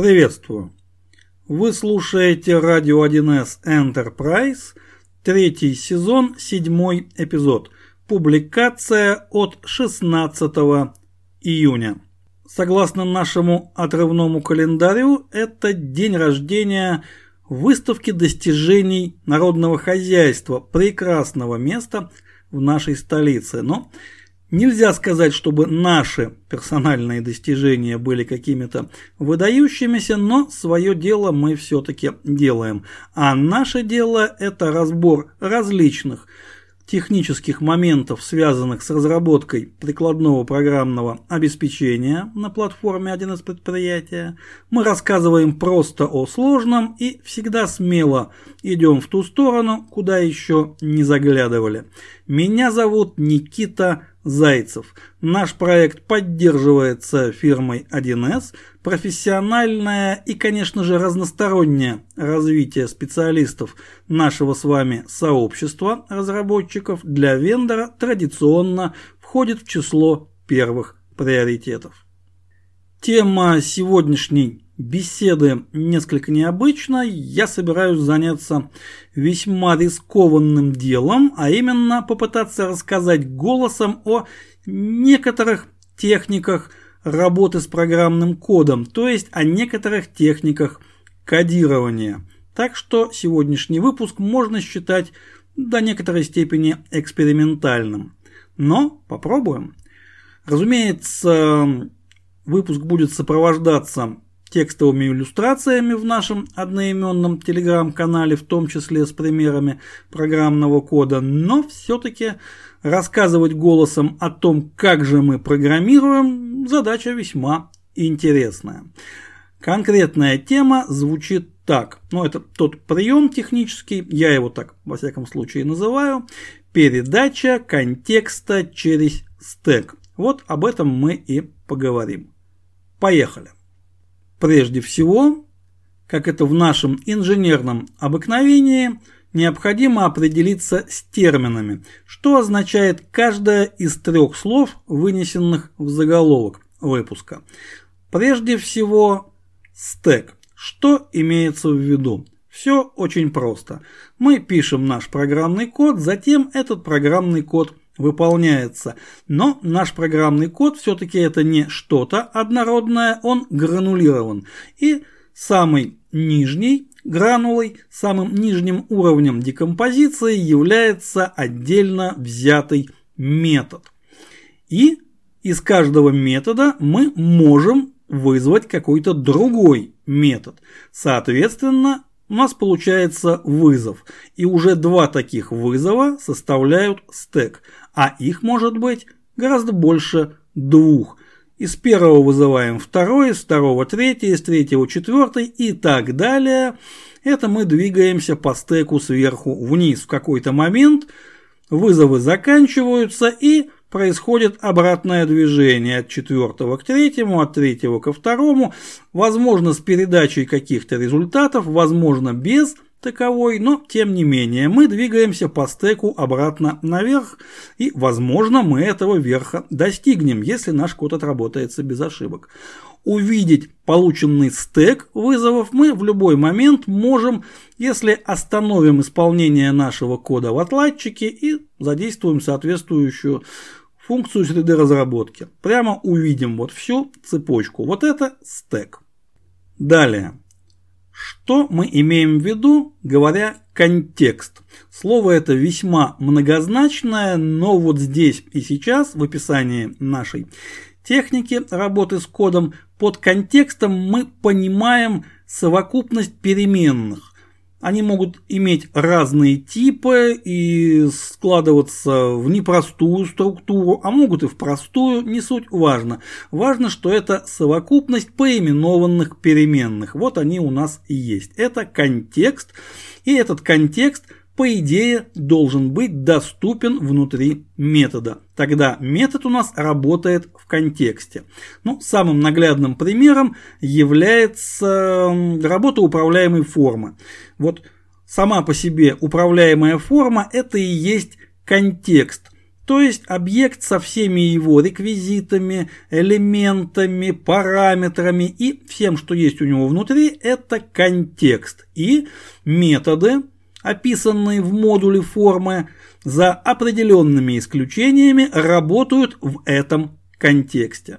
Приветствую. Вы слушаете радио 1С Enterprise, третий сезон, седьмой эпизод. Публикация от 16 июня. Согласно нашему отрывному календарю, это день рождения выставки достижений народного хозяйства, прекрасного места в нашей столице. Но Нельзя сказать, чтобы наши персональные достижения были какими-то выдающимися, но свое дело мы все-таки делаем. А наше дело – это разбор различных технических моментов, связанных с разработкой прикладного программного обеспечения на платформе 1С предприятия. Мы рассказываем просто о сложном и всегда смело идем в ту сторону, куда еще не заглядывали. Меня зовут Никита Зайцев. Наш проект поддерживается фирмой 1С. Профессиональное и, конечно же, разностороннее развитие специалистов нашего с вами сообщества разработчиков для вендора традиционно входит в число первых приоритетов. Тема сегодняшней беседы несколько необычно, я собираюсь заняться весьма рискованным делом, а именно попытаться рассказать голосом о некоторых техниках работы с программным кодом, то есть о некоторых техниках кодирования. Так что сегодняшний выпуск можно считать до некоторой степени экспериментальным. Но попробуем. Разумеется, выпуск будет сопровождаться текстовыми иллюстрациями в нашем одноименном телеграм-канале, в том числе с примерами программного кода, но все-таки рассказывать голосом о том, как же мы программируем, задача весьма интересная. Конкретная тема звучит так. Ну, это тот прием технический, я его так, во всяком случае, называю. Передача контекста через стек. Вот об этом мы и поговорим. Поехали. Прежде всего, как это в нашем инженерном обыкновении, необходимо определиться с терминами, что означает каждое из трех слов, вынесенных в заголовок выпуска. Прежде всего, стек. Что имеется в виду? Все очень просто. Мы пишем наш программный код, затем этот программный код выполняется. Но наш программный код все-таки это не что-то однородное, он гранулирован. И самый нижний гранулой, самым нижним уровнем декомпозиции является отдельно взятый метод. И из каждого метода мы можем вызвать какой-то другой метод. Соответственно, у нас получается вызов. И уже два таких вызова составляют стек а их может быть гораздо больше двух. Из первого вызываем второй, из второго третий, из третьего четвертый и так далее. Это мы двигаемся по стеку сверху вниз. В какой-то момент вызовы заканчиваются и происходит обратное движение от четвертого к третьему, от третьего ко второму, возможно с передачей каких-то результатов, возможно без – таковой, но тем не менее мы двигаемся по стеку обратно наверх и возможно мы этого верха достигнем, если наш код отработается без ошибок. Увидеть полученный стек вызовов мы в любой момент можем, если остановим исполнение нашего кода в отладчике и задействуем соответствующую функцию среды разработки. Прямо увидим вот всю цепочку. Вот это стек. Далее. Что мы имеем в виду, говоря контекст? Слово это весьма многозначное, но вот здесь и сейчас в описании нашей техники работы с кодом под контекстом мы понимаем совокупность переменных, они могут иметь разные типы и складываться в непростую структуру, а могут и в простую, не суть важно. Важно, что это совокупность поименованных переменных. Вот они у нас и есть. Это контекст, и этот контекст – по идее, должен быть доступен внутри метода. Тогда метод у нас работает контексте. Ну, самым наглядным примером является работа управляемой формы. Вот сама по себе управляемая форма – это и есть контекст. то есть объект со всеми его реквизитами, элементами, параметрами и всем, что есть у него внутри, это контекст. И методы, описанные в модуле формы, за определенными исключениями работают в этом контексте.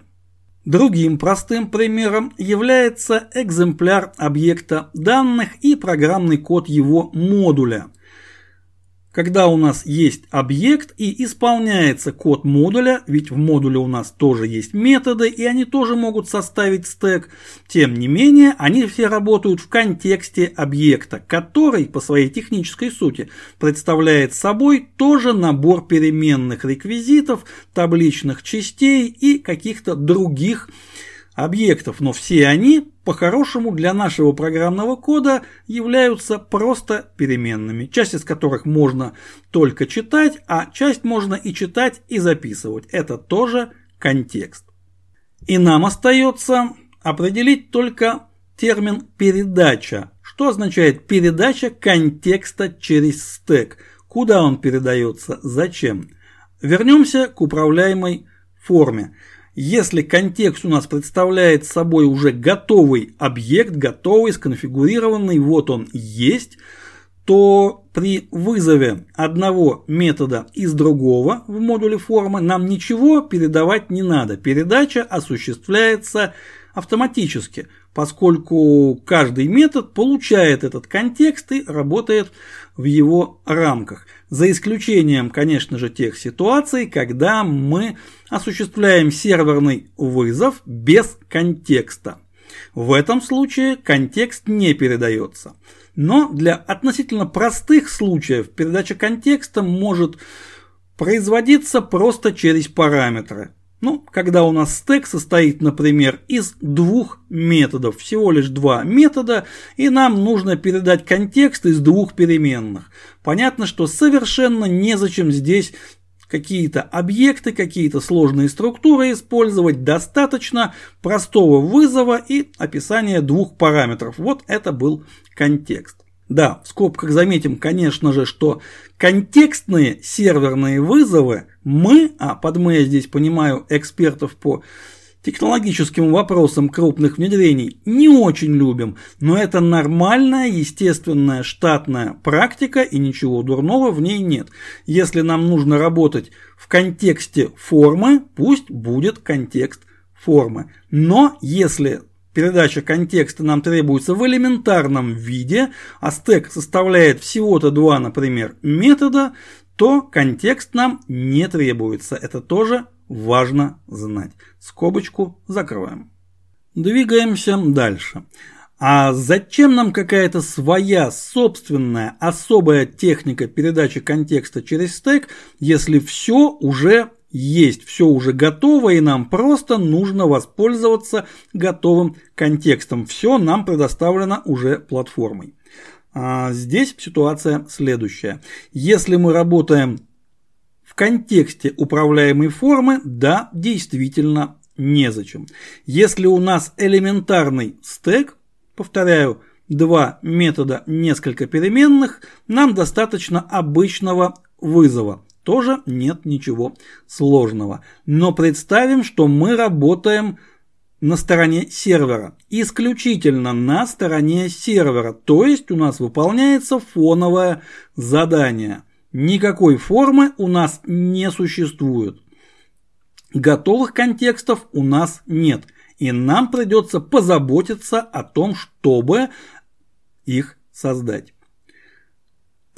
Другим простым примером является экземпляр объекта данных и программный код его модуля – когда у нас есть объект и исполняется код модуля, ведь в модуле у нас тоже есть методы, и они тоже могут составить стек, тем не менее, они все работают в контексте объекта, который по своей технической сути представляет собой тоже набор переменных реквизитов, табличных частей и каких-то других объектов, но все они по-хорошему для нашего программного кода являются просто переменными, часть из которых можно только читать, а часть можно и читать, и записывать. Это тоже контекст. И нам остается определить только термин «передача». Что означает передача контекста через стек? Куда он передается? Зачем? Вернемся к управляемой форме. Если контекст у нас представляет собой уже готовый объект, готовый, сконфигурированный, вот он есть, то при вызове одного метода из другого в модуле формы нам ничего передавать не надо. Передача осуществляется автоматически, поскольку каждый метод получает этот контекст и работает в его рамках. За исключением, конечно же, тех ситуаций, когда мы осуществляем серверный вызов без контекста. В этом случае контекст не передается. Но для относительно простых случаев передача контекста может производиться просто через параметры. Ну, когда у нас стек состоит, например, из двух методов, всего лишь два метода, и нам нужно передать контекст из двух переменных. Понятно, что совершенно незачем здесь какие-то объекты, какие-то сложные структуры использовать, достаточно простого вызова и описания двух параметров. Вот это был контекст. Да, в скобках заметим, конечно же, что контекстные серверные вызовы мы, а под мы я здесь понимаю экспертов по технологическим вопросам крупных внедрений, не очень любим, но это нормальная, естественная, штатная практика и ничего дурного в ней нет. Если нам нужно работать в контексте формы, пусть будет контекст формы. Но если Передача контекста нам требуется в элементарном виде, а стек составляет всего-то два, например, метода, то контекст нам не требуется. Это тоже важно знать. Скобочку закрываем. Двигаемся дальше. А зачем нам какая-то своя, собственная, особая техника передачи контекста через стек, если все уже есть, все уже готово, и нам просто нужно воспользоваться готовым контекстом. Все нам предоставлено уже платформой. А здесь ситуация следующая. Если мы работаем в контексте управляемой формы, да, действительно незачем. Если у нас элементарный стек, повторяю, два метода, несколько переменных, нам достаточно обычного вызова тоже нет ничего сложного. Но представим, что мы работаем на стороне сервера. Исключительно на стороне сервера. То есть у нас выполняется фоновое задание. Никакой формы у нас не существует. Готовых контекстов у нас нет. И нам придется позаботиться о том, чтобы их создать.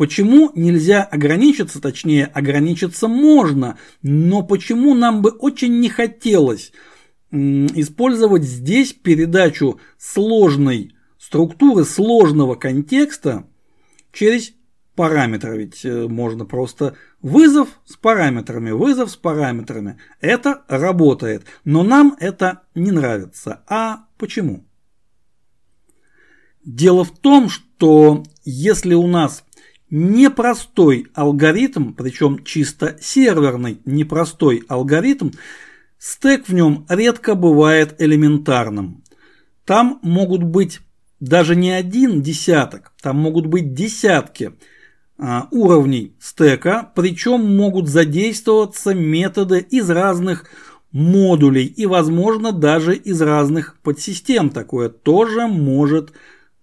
Почему нельзя ограничиться, точнее ограничиться можно, но почему нам бы очень не хотелось использовать здесь передачу сложной структуры, сложного контекста через параметры. Ведь э, можно просто вызов с параметрами, вызов с параметрами. Это работает, но нам это не нравится. А почему? Дело в том, что если у нас непростой алгоритм, причем чисто серверный непростой алгоритм, стек в нем редко бывает элементарным. Там могут быть даже не один десяток, там могут быть десятки а, уровней стека, причем могут задействоваться методы из разных модулей и, возможно, даже из разных подсистем. Такое тоже может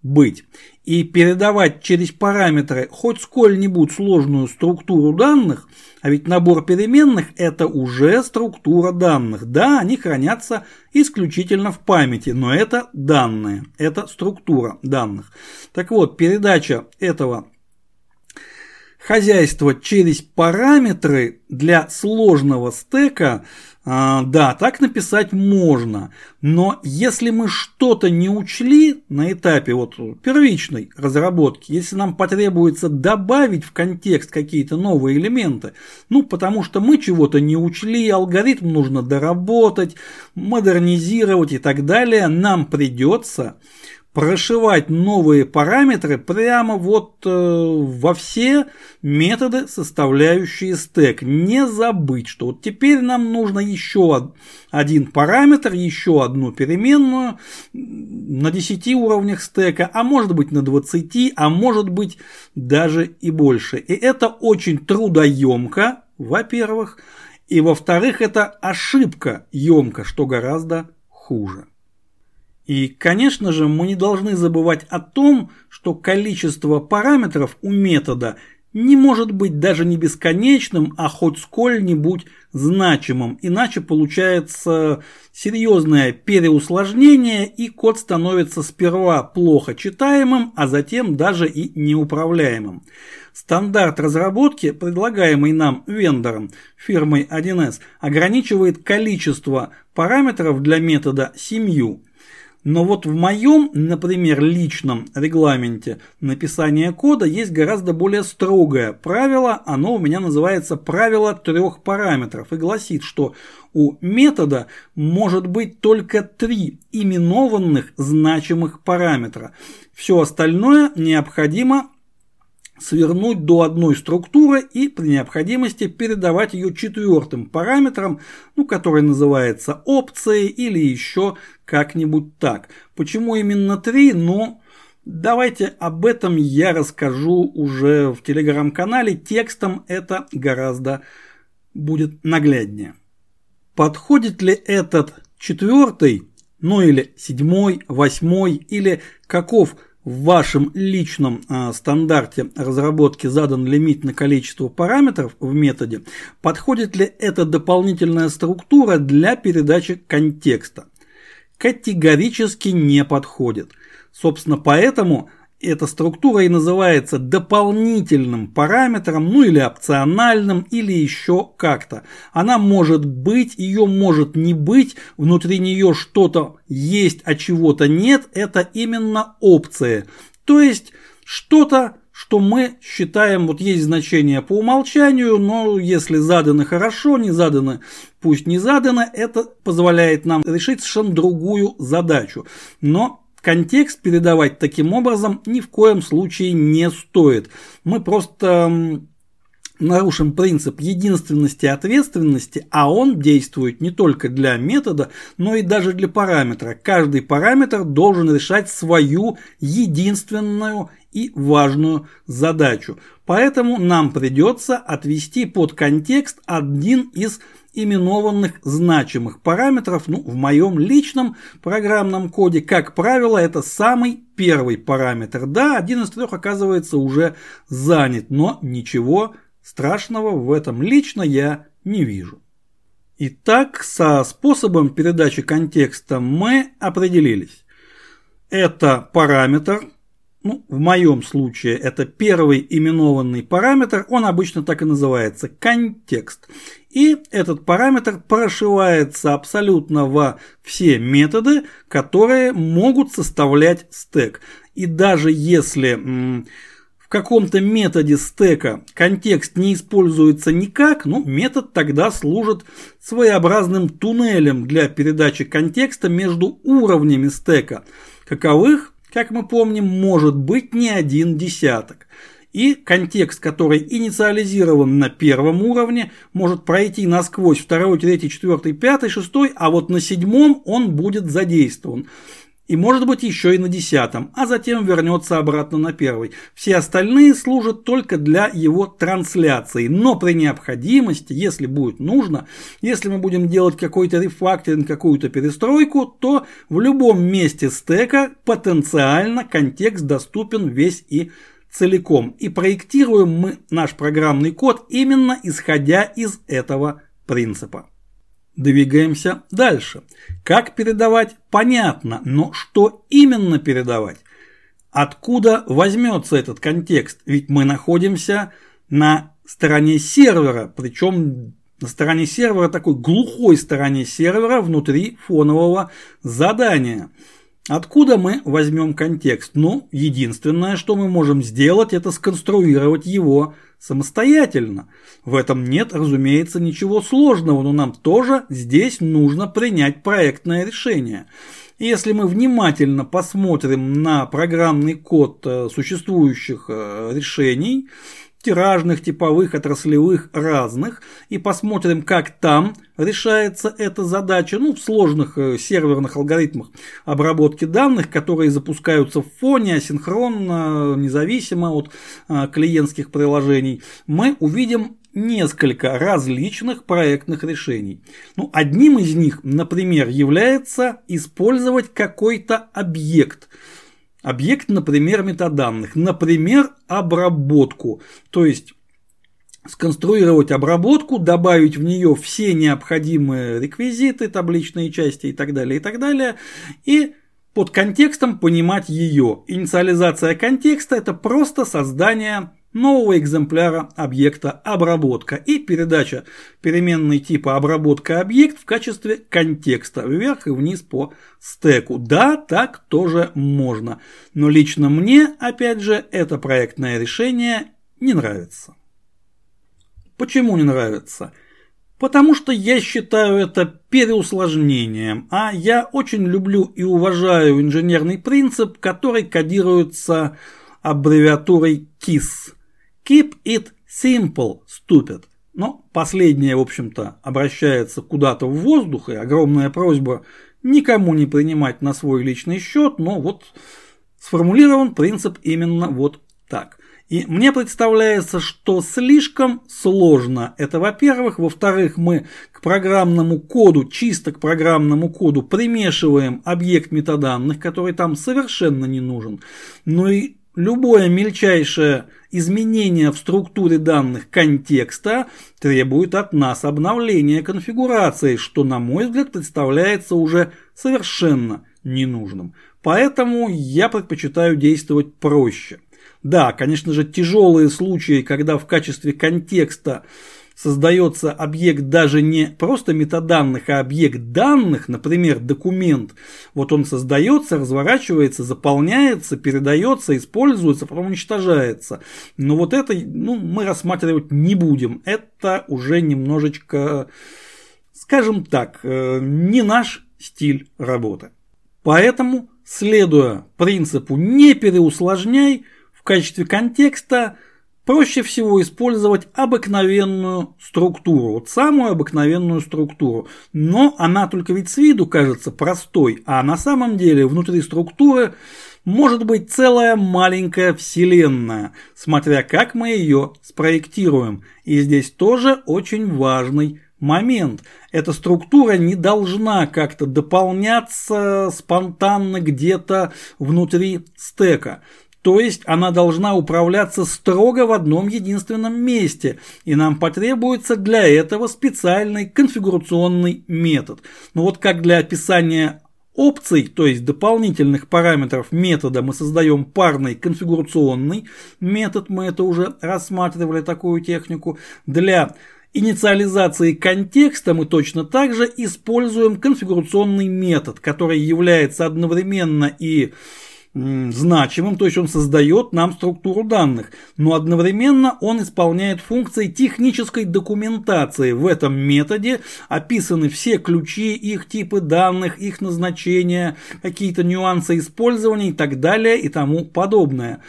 быть. И передавать через параметры хоть сколь-нибудь сложную структуру данных, а ведь набор переменных – это уже структура данных. Да, они хранятся исключительно в памяти, но это данные, это структура данных. Так вот, передача этого хозяйство через параметры для сложного стека, а, да, так написать можно. Но если мы что-то не учли на этапе вот первичной разработки, если нам потребуется добавить в контекст какие-то новые элементы, ну потому что мы чего-то не учли, алгоритм нужно доработать, модернизировать и так далее, нам придется прошивать новые параметры прямо вот э, во все методы, составляющие стек. Не забыть, что вот теперь нам нужно еще один параметр, еще одну переменную на 10 уровнях стека, а может быть на 20, а может быть даже и больше. И это очень трудоемко, во-первых, и во-вторых, это ошибка емко, что гораздо хуже. И, конечно же, мы не должны забывать о том, что количество параметров у метода не может быть даже не бесконечным, а хоть сколь-нибудь значимым, иначе получается серьезное переусложнение и код становится сперва плохо читаемым, а затем даже и неуправляемым. Стандарт разработки, предлагаемый нам вендором фирмой 1С, ограничивает количество параметров для метода семью. Но вот в моем, например, личном регламенте написания кода есть гораздо более строгое правило. Оно у меня называется правило трех параметров и гласит, что у метода может быть только три именованных значимых параметра. Все остальное необходимо свернуть до одной структуры и при необходимости передавать ее четвертым параметром, ну, который называется опцией или еще как-нибудь так. Почему именно три? Ну, давайте об этом я расскажу уже в телеграм-канале. Текстом это гораздо будет нагляднее. Подходит ли этот четвертый, ну или седьмой, восьмой, или каков – в вашем личном э, стандарте разработки задан лимит на количество параметров в методе, подходит ли эта дополнительная структура для передачи контекста? Категорически не подходит. Собственно, поэтому эта структура и называется дополнительным параметром, ну или опциональным, или еще как-то. Она может быть, ее может не быть, внутри нее что-то есть, а чего-то нет, это именно опция. То есть что-то, что мы считаем, вот есть значение по умолчанию, но если заданы хорошо, не заданы, пусть не задано, это позволяет нам решить совершенно другую задачу. Но контекст передавать таким образом ни в коем случае не стоит. Мы просто нарушим принцип единственности и ответственности, а он действует не только для метода, но и даже для параметра. Каждый параметр должен решать свою единственную и важную задачу. Поэтому нам придется отвести под контекст один из именованных значимых параметров. Ну, в моем личном программном коде, как правило, это самый первый параметр. Да, один из трех оказывается уже занят, но ничего страшного в этом лично я не вижу. Итак, со способом передачи контекста мы определились. Это параметр, ну, в моем случае это первый именованный параметр, он обычно так и называется, контекст. И этот параметр прошивается абсолютно во все методы, которые могут составлять стек. И даже если в каком-то методе стека контекст не используется никак, ну, метод тогда служит своеобразным туннелем для передачи контекста между уровнями стека, каковых как мы помним, может быть не один десяток. И контекст, который инициализирован на первом уровне, может пройти насквозь второй, третий, четвертый, пятый, шестой, а вот на седьмом он будет задействован. И может быть еще и на десятом, а затем вернется обратно на первый. Все остальные служат только для его трансляции, но при необходимости, если будет нужно, если мы будем делать какой-то рефакторинг, какую-то перестройку, то в любом месте стека потенциально контекст доступен весь и целиком. И проектируем мы наш программный код именно исходя из этого принципа. Двигаемся дальше. Как передавать, понятно, но что именно передавать? Откуда возьмется этот контекст? Ведь мы находимся на стороне сервера, причем на стороне сервера, такой глухой стороне сервера внутри фонового задания. Откуда мы возьмем контекст? Ну, единственное, что мы можем сделать, это сконструировать его самостоятельно. В этом нет, разумеется, ничего сложного, но нам тоже здесь нужно принять проектное решение. Если мы внимательно посмотрим на программный код э, существующих э, решений, тиражных, типовых, отраслевых, разных, и посмотрим, как там решается эта задача, ну, в сложных э, серверных алгоритмах обработки данных, которые запускаются в фоне, асинхронно, независимо от а, клиентских приложений, мы увидим несколько различных проектных решений. Ну, одним из них, например, является использовать какой-то объект – Объект, например, метаданных, например, обработку. То есть сконструировать обработку, добавить в нее все необходимые реквизиты, табличные части и так далее, и так далее, и под контекстом понимать ее. Инициализация контекста – это просто создание нового экземпляра объекта обработка и передача переменной типа обработка объект в качестве контекста вверх и вниз по стеку. Да, так тоже можно. Но лично мне, опять же, это проектное решение не нравится. Почему не нравится? Потому что я считаю это переусложнением, а я очень люблю и уважаю инженерный принцип, который кодируется аббревиатурой KISS Keep it simple, stupid. Но последнее, в общем-то, обращается куда-то в воздух, и огромная просьба никому не принимать на свой личный счет, но вот сформулирован принцип именно вот так. И мне представляется, что слишком сложно. Это, во-первых. Во-вторых, мы к программному коду, чисто к программному коду примешиваем объект метаданных, который там совершенно не нужен. Ну и любое мельчайшее изменение в структуре данных контекста требует от нас обновления конфигурации, что, на мой взгляд, представляется уже совершенно ненужным. Поэтому я предпочитаю действовать проще. Да, конечно же, тяжелые случаи, когда в качестве контекста создается объект даже не просто метаданных, а объект данных, например, документ. Вот он создается, разворачивается, заполняется, передается, используется, потом уничтожается. Но вот это ну, мы рассматривать не будем. Это уже немножечко, скажем так, э, не наш стиль работы. Поэтому, следуя принципу «не переусложняй», в качестве контекста – проще всего использовать обыкновенную структуру, вот самую обыкновенную структуру. Но она только ведь с виду кажется простой, а на самом деле внутри структуры может быть целая маленькая вселенная, смотря как мы ее спроектируем. И здесь тоже очень важный момент. Эта структура не должна как-то дополняться спонтанно где-то внутри стека. То есть она должна управляться строго в одном единственном месте, и нам потребуется для этого специальный конфигурационный метод. Но вот как для описания опций, то есть дополнительных параметров метода, мы создаем парный конфигурационный метод, мы это уже рассматривали такую технику. Для инициализации контекста мы точно так же используем конфигурационный метод, который является одновременно и значимым, то есть он создает нам структуру данных, но одновременно он исполняет функции технической документации. В этом методе описаны все ключи, их типы данных, их назначения, какие-то нюансы использования и так далее и тому подобное.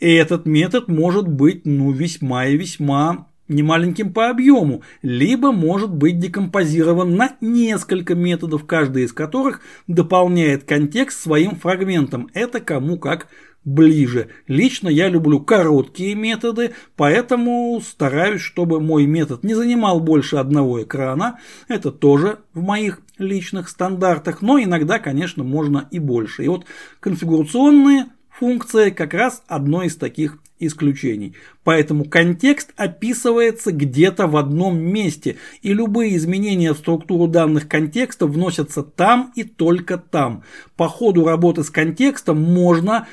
И этот метод может быть ну, весьма и весьма немаленьким по объему, либо может быть декомпозирован на несколько методов, каждый из которых дополняет контекст своим фрагментом. Это кому как ближе. Лично я люблю короткие методы, поэтому стараюсь, чтобы мой метод не занимал больше одного экрана. Это тоже в моих личных стандартах, но иногда, конечно, можно и больше. И вот конфигурационные функции как раз одно из таких исключений. Поэтому контекст описывается где-то в одном месте, и любые изменения в структуру данных контекста вносятся там и только там. По ходу работы с контекстом можно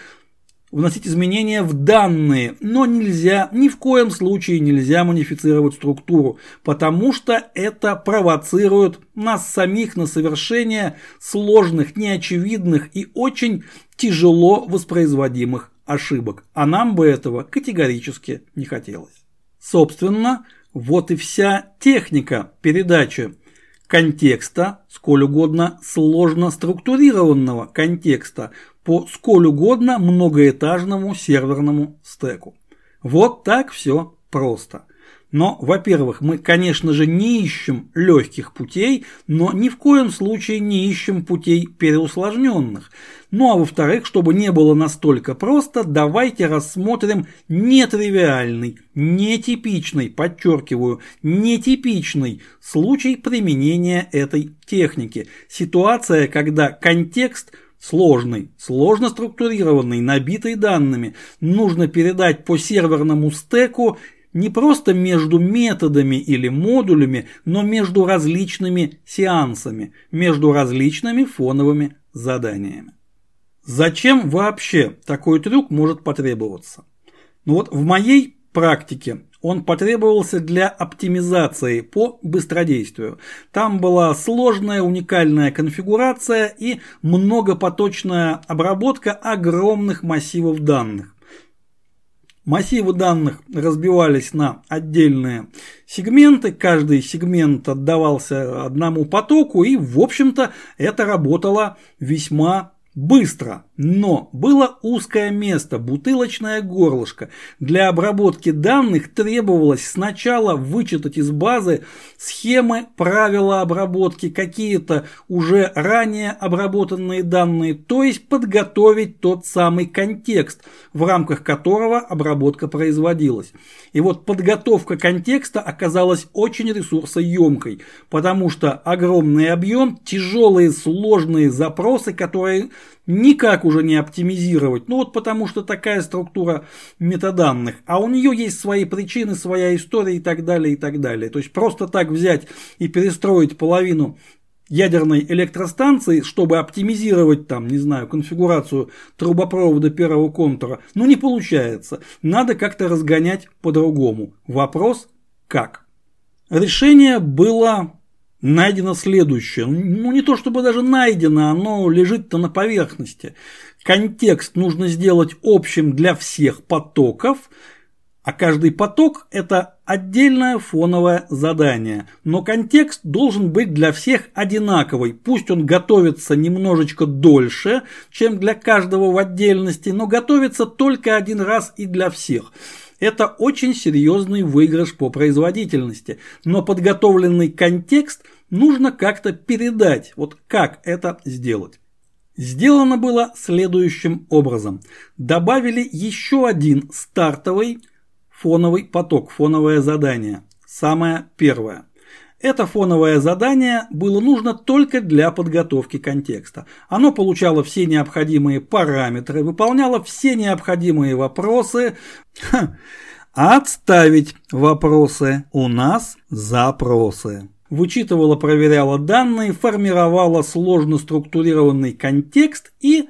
вносить изменения в данные, но нельзя, ни в коем случае нельзя модифицировать структуру, потому что это провоцирует нас самих на совершение сложных, неочевидных и очень тяжело воспроизводимых ошибок, а нам бы этого категорически не хотелось. Собственно, вот и вся техника передачи контекста, сколь угодно сложно структурированного контекста, по сколь угодно многоэтажному серверному стеку. Вот так все просто. Но, во-первых, мы, конечно же, не ищем легких путей, но ни в коем случае не ищем путей переусложненных. Ну а во-вторых, чтобы не было настолько просто, давайте рассмотрим нетривиальный, нетипичный, подчеркиваю, нетипичный случай применения этой техники. Ситуация, когда контекст – сложный, сложно структурированный, набитый данными, нужно передать по серверному стеку не просто между методами или модулями, но между различными сеансами, между различными фоновыми заданиями. Зачем вообще такой трюк может потребоваться? Ну вот в моей практике он потребовался для оптимизации по быстродействию. Там была сложная уникальная конфигурация и многопоточная обработка огромных массивов данных. Массивы данных разбивались на отдельные сегменты, каждый сегмент отдавался одному потоку, и, в общем-то, это работало весьма Быстро, но было узкое место, бутылочное горлышко. Для обработки данных требовалось сначала вычитать из базы схемы, правила обработки, какие-то уже ранее обработанные данные, то есть подготовить тот самый контекст, в рамках которого обработка производилась. И вот подготовка контекста оказалась очень ресурсоемкой, потому что огромный объем, тяжелые сложные запросы, которые никак уже не оптимизировать. Ну вот потому что такая структура метаданных. А у нее есть свои причины, своя история и так далее, и так далее. То есть просто так взять и перестроить половину ядерной электростанции, чтобы оптимизировать там, не знаю, конфигурацию трубопровода первого контура, ну не получается. Надо как-то разгонять по-другому. Вопрос как? Решение было найдено следующее. Ну, не то чтобы даже найдено, оно лежит-то на поверхности. Контекст нужно сделать общим для всех потоков, а каждый поток – это отдельное фоновое задание. Но контекст должен быть для всех одинаковый. Пусть он готовится немножечко дольше, чем для каждого в отдельности, но готовится только один раз и для всех. Это очень серьезный выигрыш по производительности, но подготовленный контекст нужно как-то передать. Вот как это сделать? Сделано было следующим образом. Добавили еще один стартовый фоновый поток, фоновое задание. Самое первое. Это фоновое задание было нужно только для подготовки контекста. Оно получало все необходимые параметры, выполняло все необходимые вопросы. Ха. Отставить вопросы. У нас запросы. Вычитывала, проверяла данные, формировала сложно структурированный контекст и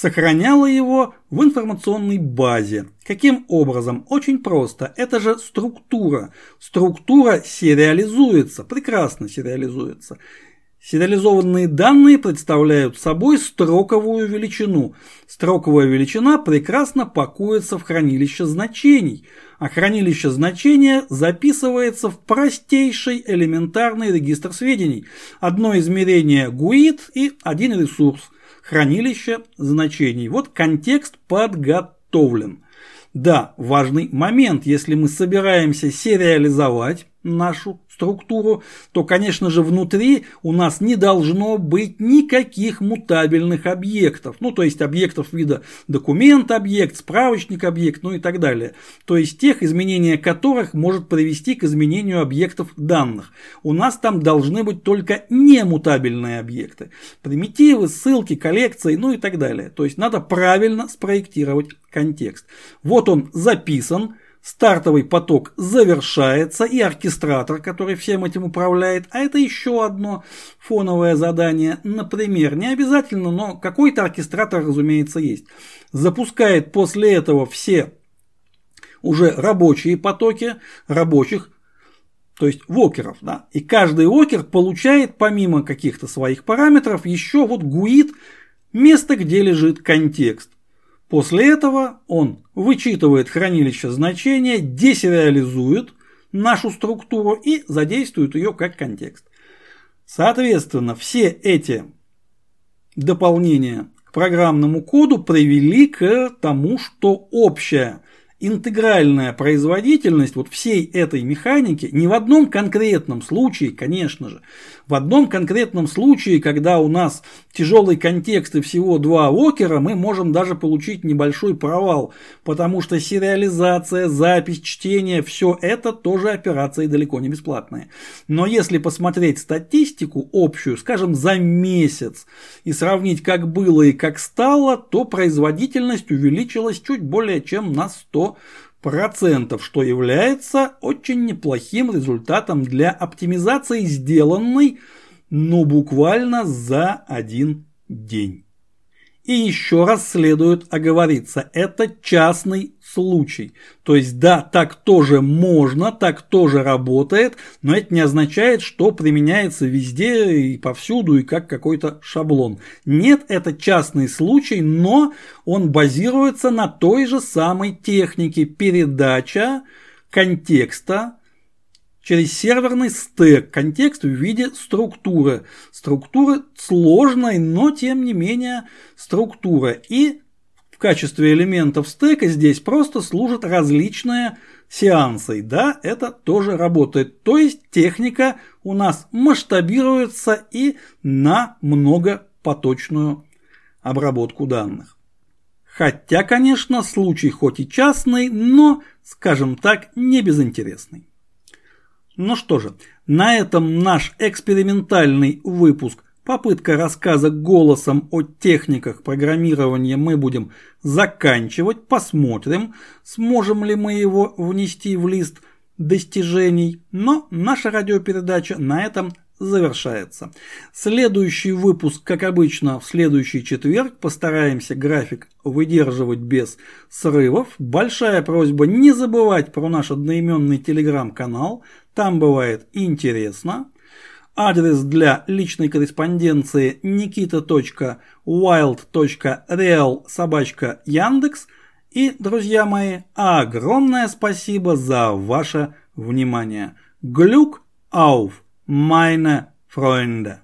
сохраняла его в информационной базе. Каким образом? Очень просто. Это же структура. Структура сериализуется, прекрасно сериализуется. Сериализованные данные представляют собой строковую величину. Строковая величина прекрасно пакуется в хранилище значений, а хранилище значения записывается в простейший элементарный регистр сведений. Одно измерение GUID и один ресурс – хранилище значений. Вот контекст подготовлен. Да, важный момент, если мы собираемся сериализовать нашу структуру, то, конечно же, внутри у нас не должно быть никаких мутабельных объектов. Ну, то есть объектов вида документ объект, справочник объект, ну и так далее. То есть тех, изменения которых может привести к изменению объектов данных. У нас там должны быть только немутабельные объекты. Примитивы, ссылки, коллекции, ну и так далее. То есть надо правильно спроектировать контекст. Вот он записан Стартовый поток завершается, и оркестратор, который всем этим управляет, а это еще одно фоновое задание, например, не обязательно, но какой-то оркестратор, разумеется, есть, запускает после этого все уже рабочие потоки рабочих, то есть вокеров, да, и каждый вокер получает помимо каких-то своих параметров еще вот гуит место, где лежит контекст. После этого он вычитывает хранилище значения, десериализует нашу структуру и задействует ее как контекст. Соответственно, все эти дополнения к программному коду привели к тому, что общая интегральная производительность вот всей этой механики не в одном конкретном случае, конечно же, в одном конкретном случае, когда у нас тяжелый контекст и всего два окера, мы можем даже получить небольшой провал, потому что сериализация, запись, чтение, все это тоже операции далеко не бесплатные. Но если посмотреть статистику общую, скажем, за месяц и сравнить, как было и как стало, то производительность увеличилась чуть более чем на 100 процентов, что является очень неплохим результатом для оптимизации, сделанной ну буквально за один день. И еще раз следует оговориться, это частный случай. То есть да, так тоже можно, так тоже работает, но это не означает, что применяется везде и повсюду и как какой-то шаблон. Нет, это частный случай, но он базируется на той же самой технике передача контекста через серверный стек, контекст в виде структуры. Структура сложной, но тем не менее структура. И в качестве элементов стека здесь просто служат различные сеансы. Да, это тоже работает. То есть техника у нас масштабируется и на многопоточную обработку данных. Хотя, конечно, случай хоть и частный, но, скажем так, не безинтересный. Ну что же, на этом наш экспериментальный выпуск попытка рассказа голосом о техниках программирования мы будем заканчивать. Посмотрим, сможем ли мы его внести в лист достижений. Но наша радиопередача на этом завершается. Следующий выпуск, как обычно, в следующий четверг. Постараемся график выдерживать без срывов. Большая просьба не забывать про наш одноименный телеграм-канал. Там бывает интересно. Адрес для личной корреспонденции nikita.wild.real собачка Яндекс. И, друзья мои, огромное спасибо за ваше внимание. Глюк ауф! Meine Freunde.